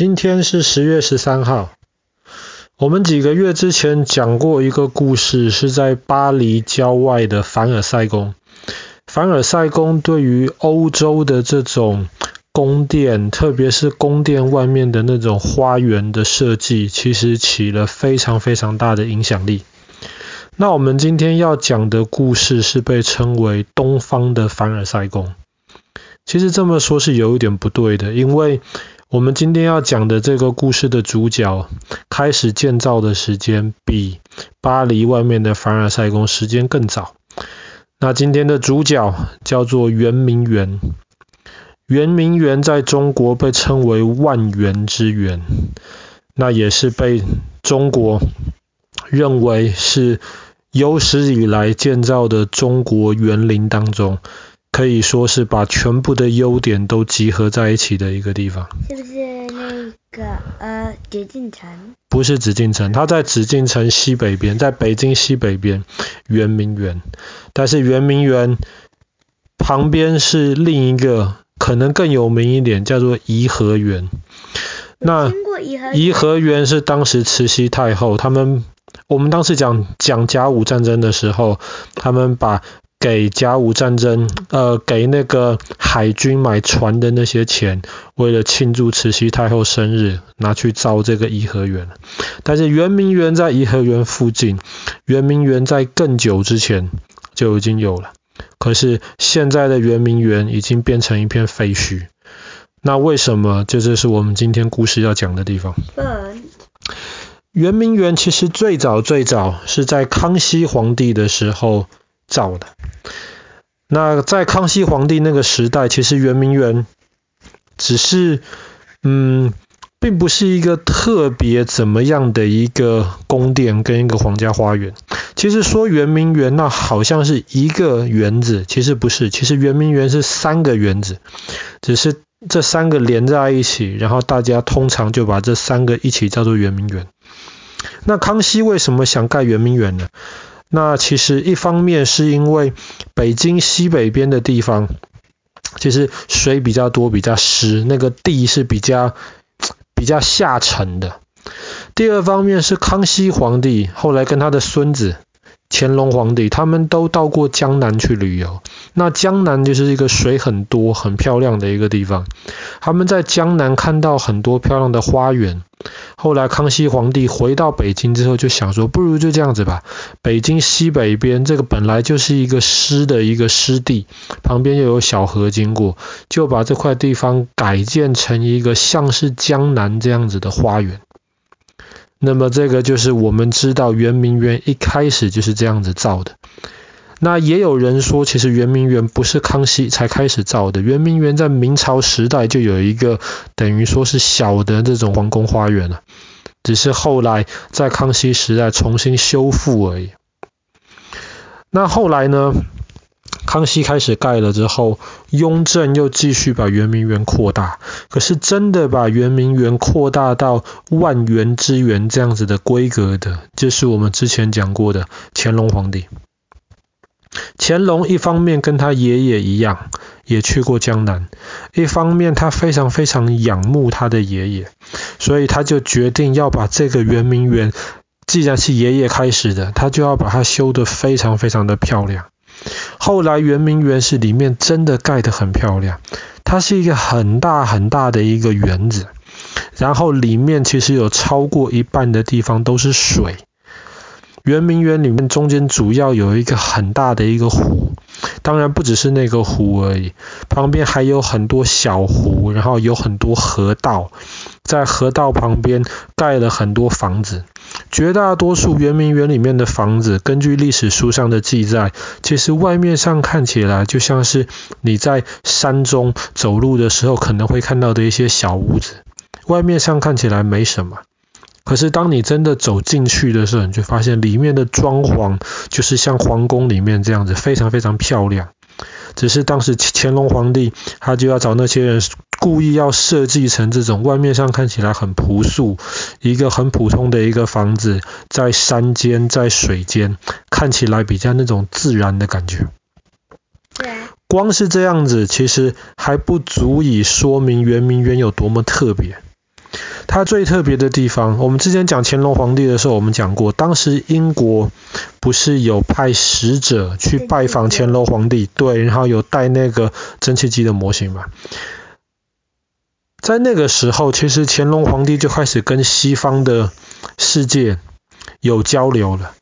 今天是十月十三号。我们几个月之前讲过一个故事，是在巴黎郊外的凡尔赛宫。凡尔赛宫对于欧洲的这种宫殿，特别是宫殿外面的那种花园的设计，其实起了非常非常大的影响力。那我们今天要讲的故事是被称为东方的凡尔赛宫。其实这么说是有一点不对的，因为我们今天要讲的这个故事的主角，开始建造的时间比巴黎外面的凡尔赛宫时间更早。那今天的主角叫做圆明园。圆明园在中国被称为万园之园，那也是被中国认为是有史以来建造的中国园林当中。可以说是把全部的优点都集合在一起的一个地方。是不是那个呃紫禁城？不是紫禁城，它在紫禁城西北边，在北京西北边，圆明园。但是圆明园旁边是另一个可能更有名一点，叫做颐和园。那颐和园是当时慈禧太后他们，我们当时讲讲甲午战争的时候，他们把。给甲午战争，呃，给那个海军买船的那些钱，为了庆祝慈禧太后生日，拿去造这个颐和园。但是圆明园在颐和园附近，圆明园在更久之前就已经有了。可是现在的圆明园已经变成一片废墟。那为什么？这就是我们今天故事要讲的地方。圆明园其实最早最早是在康熙皇帝的时候造的。那在康熙皇帝那个时代，其实圆明园只是，嗯，并不是一个特别怎么样的一个宫殿跟一个皇家花园。其实说圆明园，那好像是一个园子，其实不是。其实圆明园是三个园子，只是这三个连在一起，然后大家通常就把这三个一起叫做圆明园。那康熙为什么想盖圆明园呢？那其实一方面是因为北京西北边的地方，其实水比较多，比较湿，那个地是比较比较下沉的。第二方面是康熙皇帝后来跟他的孙子乾隆皇帝，他们都到过江南去旅游。那江南就是一个水很多、很漂亮的一个地方。他们在江南看到很多漂亮的花园。后来康熙皇帝回到北京之后，就想说，不如就这样子吧。北京西北边这个本来就是一个湿的一个湿地，旁边又有小河经过，就把这块地方改建成一个像是江南这样子的花园。那么这个就是我们知道圆明园一开始就是这样子造的。那也有人说，其实圆明园不是康熙才开始造的，圆明园在明朝时代就有一个等于说是小的这种皇宫花园了，只是后来在康熙时代重新修复而已。那后来呢，康熙开始盖了之后，雍正又继续把圆明园扩大，可是真的把圆明园扩大到万园之园这样子的规格的，就是我们之前讲过的乾隆皇帝。乾隆一方面跟他爷爷一样，也去过江南；一方面他非常非常仰慕他的爷爷，所以他就决定要把这个圆明园，既然是爷爷开始的，他就要把它修得非常非常的漂亮。后来圆明园是里面真的盖得很漂亮，它是一个很大很大的一个园子，然后里面其实有超过一半的地方都是水。圆明园里面中间主要有一个很大的一个湖，当然不只是那个湖而已，旁边还有很多小湖，然后有很多河道，在河道旁边盖了很多房子。绝大多数圆明园里面的房子，根据历史书上的记载，其实外面上看起来就像是你在山中走路的时候可能会看到的一些小屋子，外面上看起来没什么。可是当你真的走进去的时候，你就发现里面的装潢就是像皇宫里面这样子，非常非常漂亮。只是当时乾隆皇帝他就要找那些人故意要设计成这种外面上看起来很朴素，一个很普通的一个房子，在山间在水间，看起来比较那种自然的感觉。对。光是这样子，其实还不足以说明圆明园有多么特别。它最特别的地方，我们之前讲乾隆皇帝的时候，我们讲过，当时英国不是有派使者去拜访乾隆皇帝，对，然后有带那个蒸汽机的模型嘛？在那个时候，其实乾隆皇帝就开始跟西方的世界有交流了。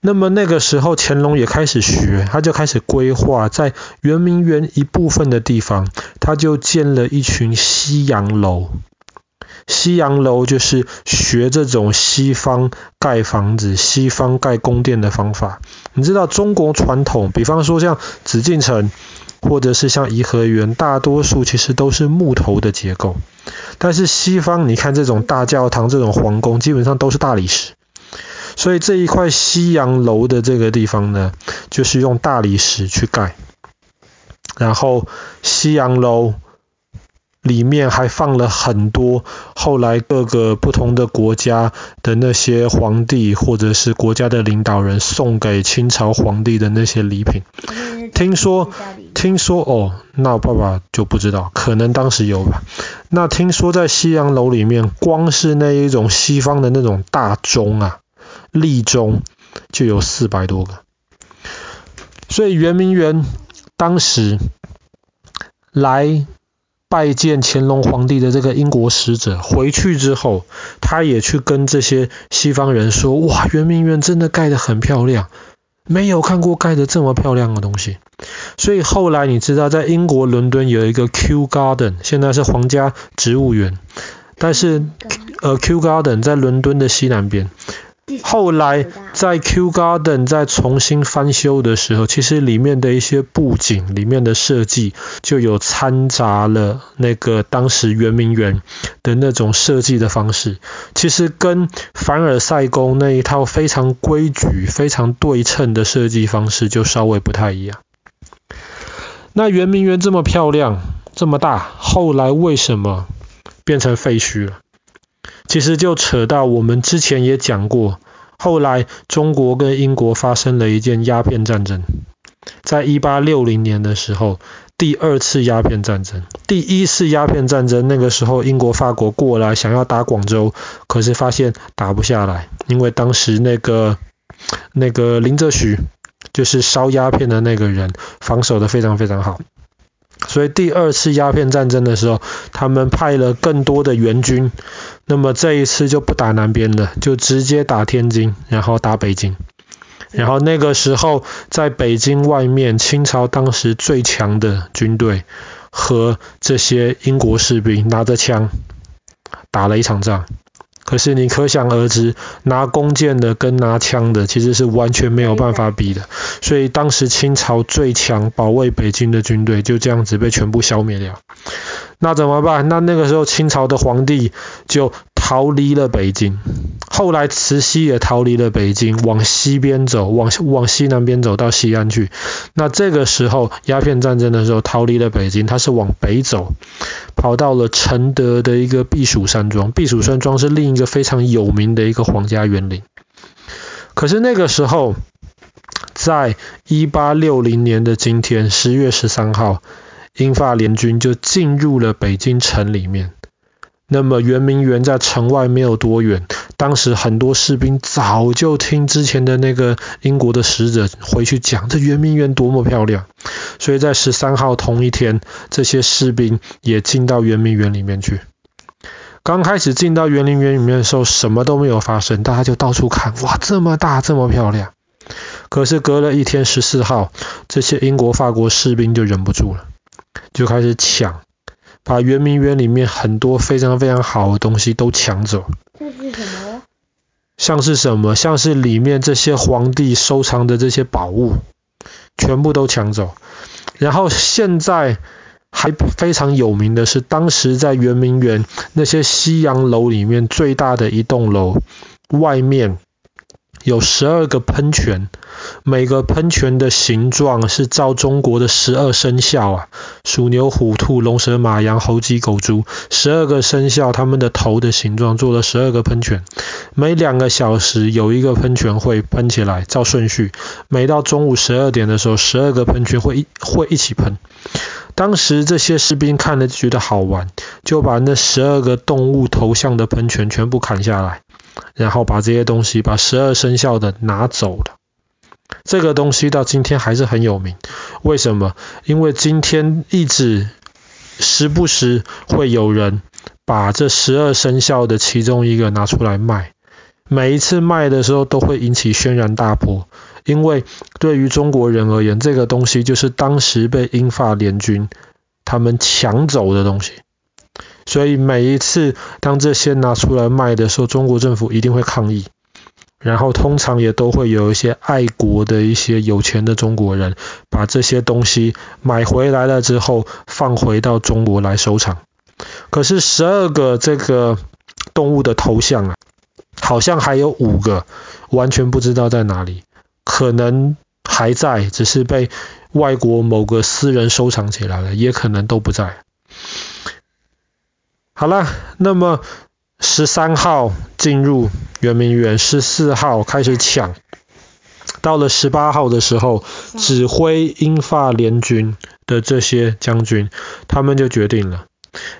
那么那个时候，乾隆也开始学，他就开始规划，在圆明园一部分的地方，他就建了一群西洋楼。西洋楼就是学这种西方盖房子、西方盖宫殿的方法。你知道中国传统，比方说像紫禁城。或者是像颐和园，大多数其实都是木头的结构。但是西方，你看这种大教堂、这种皇宫，基本上都是大理石。所以这一块西洋楼的这个地方呢，就是用大理石去盖。然后西洋楼里面还放了很多后来各个不同的国家的那些皇帝或者是国家的领导人送给清朝皇帝的那些礼品。听说。听说哦，那我爸爸就不知道，可能当时有吧。那听说在西洋楼里面，光是那一种西方的那种大钟啊，立钟就有四百多个。所以圆明园当时来拜见乾隆皇帝的这个英国使者回去之后，他也去跟这些西方人说：“哇，圆明园真的盖得很漂亮。”没有看过盖得这么漂亮的东西，所以后来你知道，在英国伦敦有一个 Kew Garden，现在是皇家植物园，但是呃 Kew Garden 在伦敦的西南边。后来在 Kew Garden 再重新翻修的时候，其实里面的一些布景、里面的设计就有掺杂了那个当时圆明园的那种设计的方式，其实跟凡尔赛宫那一套非常规矩、非常对称的设计方式就稍微不太一样。那圆明园这么漂亮、这么大，后来为什么变成废墟了？其实就扯到我们之前也讲过，后来中国跟英国发生了一件鸦片战争，在一八六零年的时候，第二次鸦片战争，第一次鸦片战争那个时候，英国、法国过来想要打广州，可是发现打不下来，因为当时那个那个林则徐就是烧鸦片的那个人，防守的非常非常好。所以第二次鸦片战争的时候，他们派了更多的援军，那么这一次就不打南边了，就直接打天津，然后打北京。然后那个时候，在北京外面，清朝当时最强的军队和这些英国士兵拿着枪打了一场仗。可是你可想而知，拿弓箭的跟拿枪的其实是完全没有办法比的。所以当时清朝最强保卫北京的军队就这样子被全部消灭掉。那怎么办？那那个时候清朝的皇帝就逃离了北京。后来慈禧也逃离了北京，往西边走，往往西南边走到西安去。那这个时候鸦片战争的时候逃离了北京，他是往北走。跑到了承德的一个避暑山庄，避暑山庄是另一个非常有名的一个皇家园林。可是那个时候，在一八六零年的今天，十月十三号，英法联军就进入了北京城里面。那么圆明园在城外没有多远，当时很多士兵早就听之前的那个英国的使者回去讲，这圆明园多么漂亮。所以在十三号同一天，这些士兵也进到圆明园里面去。刚开始进到圆明园里面的时候，什么都没有发生，大家就到处看，哇，这么大，这么漂亮。可是隔了一天，十四号，这些英国、法国士兵就忍不住了，就开始抢，把圆明园里面很多非常非常好的东西都抢走。这是什么？像是什么？像是里面这些皇帝收藏的这些宝物，全部都抢走。然后现在还非常有名的是，当时在圆明园那些西洋楼里面最大的一栋楼，外面有十二个喷泉，每个喷泉的形状是照中国的十二生肖啊，鼠牛虎兔龙蛇马羊猴鸡狗猪，十二个生肖他们的头的形状做了十二个喷泉。每两个小时有一个喷泉会喷起来，照顺序。每到中午十二点的时候，十二个喷泉会一会一起喷。当时这些士兵看了就觉得好玩，就把那十二个动物头像的喷泉全部砍下来，然后把这些东西，把十二生肖的拿走了。这个东西到今天还是很有名。为什么？因为今天一直时不时会有人把这十二生肖的其中一个拿出来卖，每一次卖的时候都会引起轩然大波。因为对于中国人而言，这个东西就是当时被英法联军他们抢走的东西，所以每一次当这些拿出来卖的时候，中国政府一定会抗议，然后通常也都会有一些爱国的一些有钱的中国人，把这些东西买回来了之后，放回到中国来收藏。可是十二个这个动物的头像啊，好像还有五个完全不知道在哪里。可能还在，只是被外国某个私人收藏起来了，也可能都不在。好了，那么十三号进入圆明园，十四号开始抢，到了十八号的时候，指挥英法联军的这些将军，他们就决定了，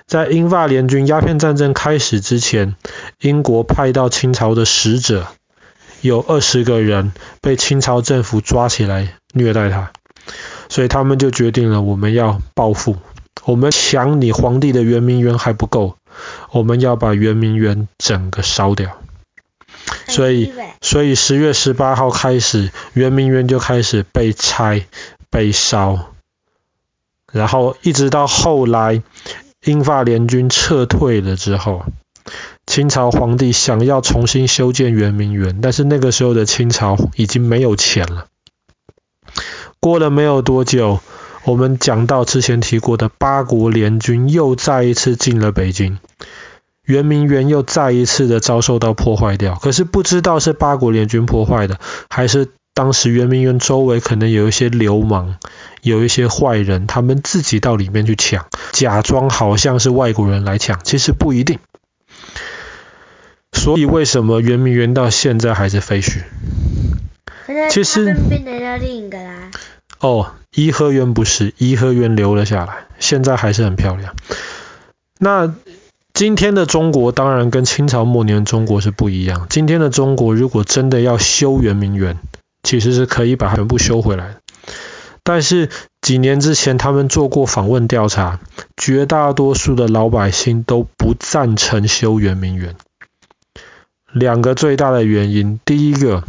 在英法联军鸦片战争开始之前，英国派到清朝的使者。有二十个人被清朝政府抓起来虐待他，所以他们就决定了，我们要报复，我们抢你皇帝的圆明园还不够，我们要把圆明园整个烧掉。所以，所以十月十八号开始，圆明园就开始被拆、被烧，然后一直到后来英法联军撤退了之后。清朝皇帝想要重新修建圆明园，但是那个时候的清朝已经没有钱了。过了没有多久，我们讲到之前提过的八国联军又再一次进了北京，圆明园又再一次的遭受到破坏掉。可是不知道是八国联军破坏的，还是当时圆明园周围可能有一些流氓，有一些坏人，他们自己到里面去抢，假装好像是外国人来抢，其实不一定。所以为什么圆明园到现在还是废墟？其实哦，颐和园不是，颐和园留了下来，现在还是很漂亮。那今天的中国当然跟清朝末年中国是不一样。今天的中国如果真的要修圆明园，其实是可以把它全部修回来。但是几年之前他们做过访问调查，绝大多数的老百姓都不赞成修圆明园。两个最大的原因，第一个，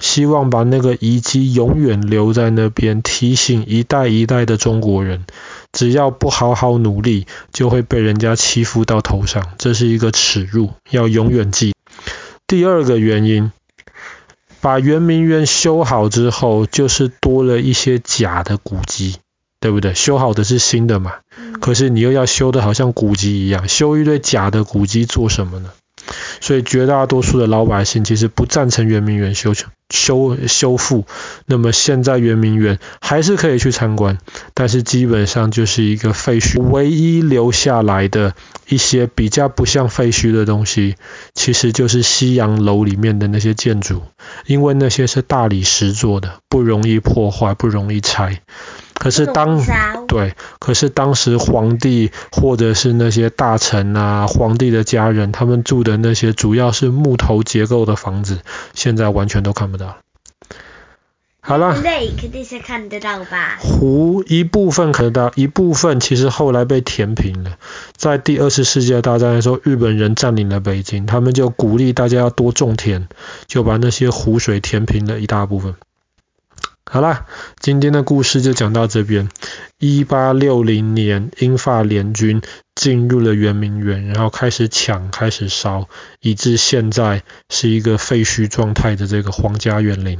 希望把那个遗迹永远留在那边，提醒一代一代的中国人，只要不好好努力，就会被人家欺负到头上，这是一个耻辱，要永远记。第二个原因，把圆明园修好之后，就是多了一些假的古迹，对不对？修好的是新的嘛，可是你又要修的好像古迹一样，修一堆假的古迹做什么呢？所以绝大多数的老百姓其实不赞成圆明园修修修复。那么现在圆明园还是可以去参观，但是基本上就是一个废墟。唯一留下来的一些比较不像废墟的东西，其实就是西洋楼里面的那些建筑，因为那些是大理石做的，不容易破坏，不容易拆。可是当对，可是当时皇帝或者是那些大臣啊，皇帝的家人，他们住的那些主要是木头结构的房子，现在完全都看不到。好了，肯定是看得到吧？湖一部分看得到，一部分其实后来被填平了。在第二次世界大战的时候，日本人占领了北京，他们就鼓励大家要多种田，就把那些湖水填平了一大部分。好啦，今天的故事就讲到这边。一八六零年，英法联军进入了圆明园，然后开始抢，开始烧，以致现在是一个废墟状态的这个皇家园林。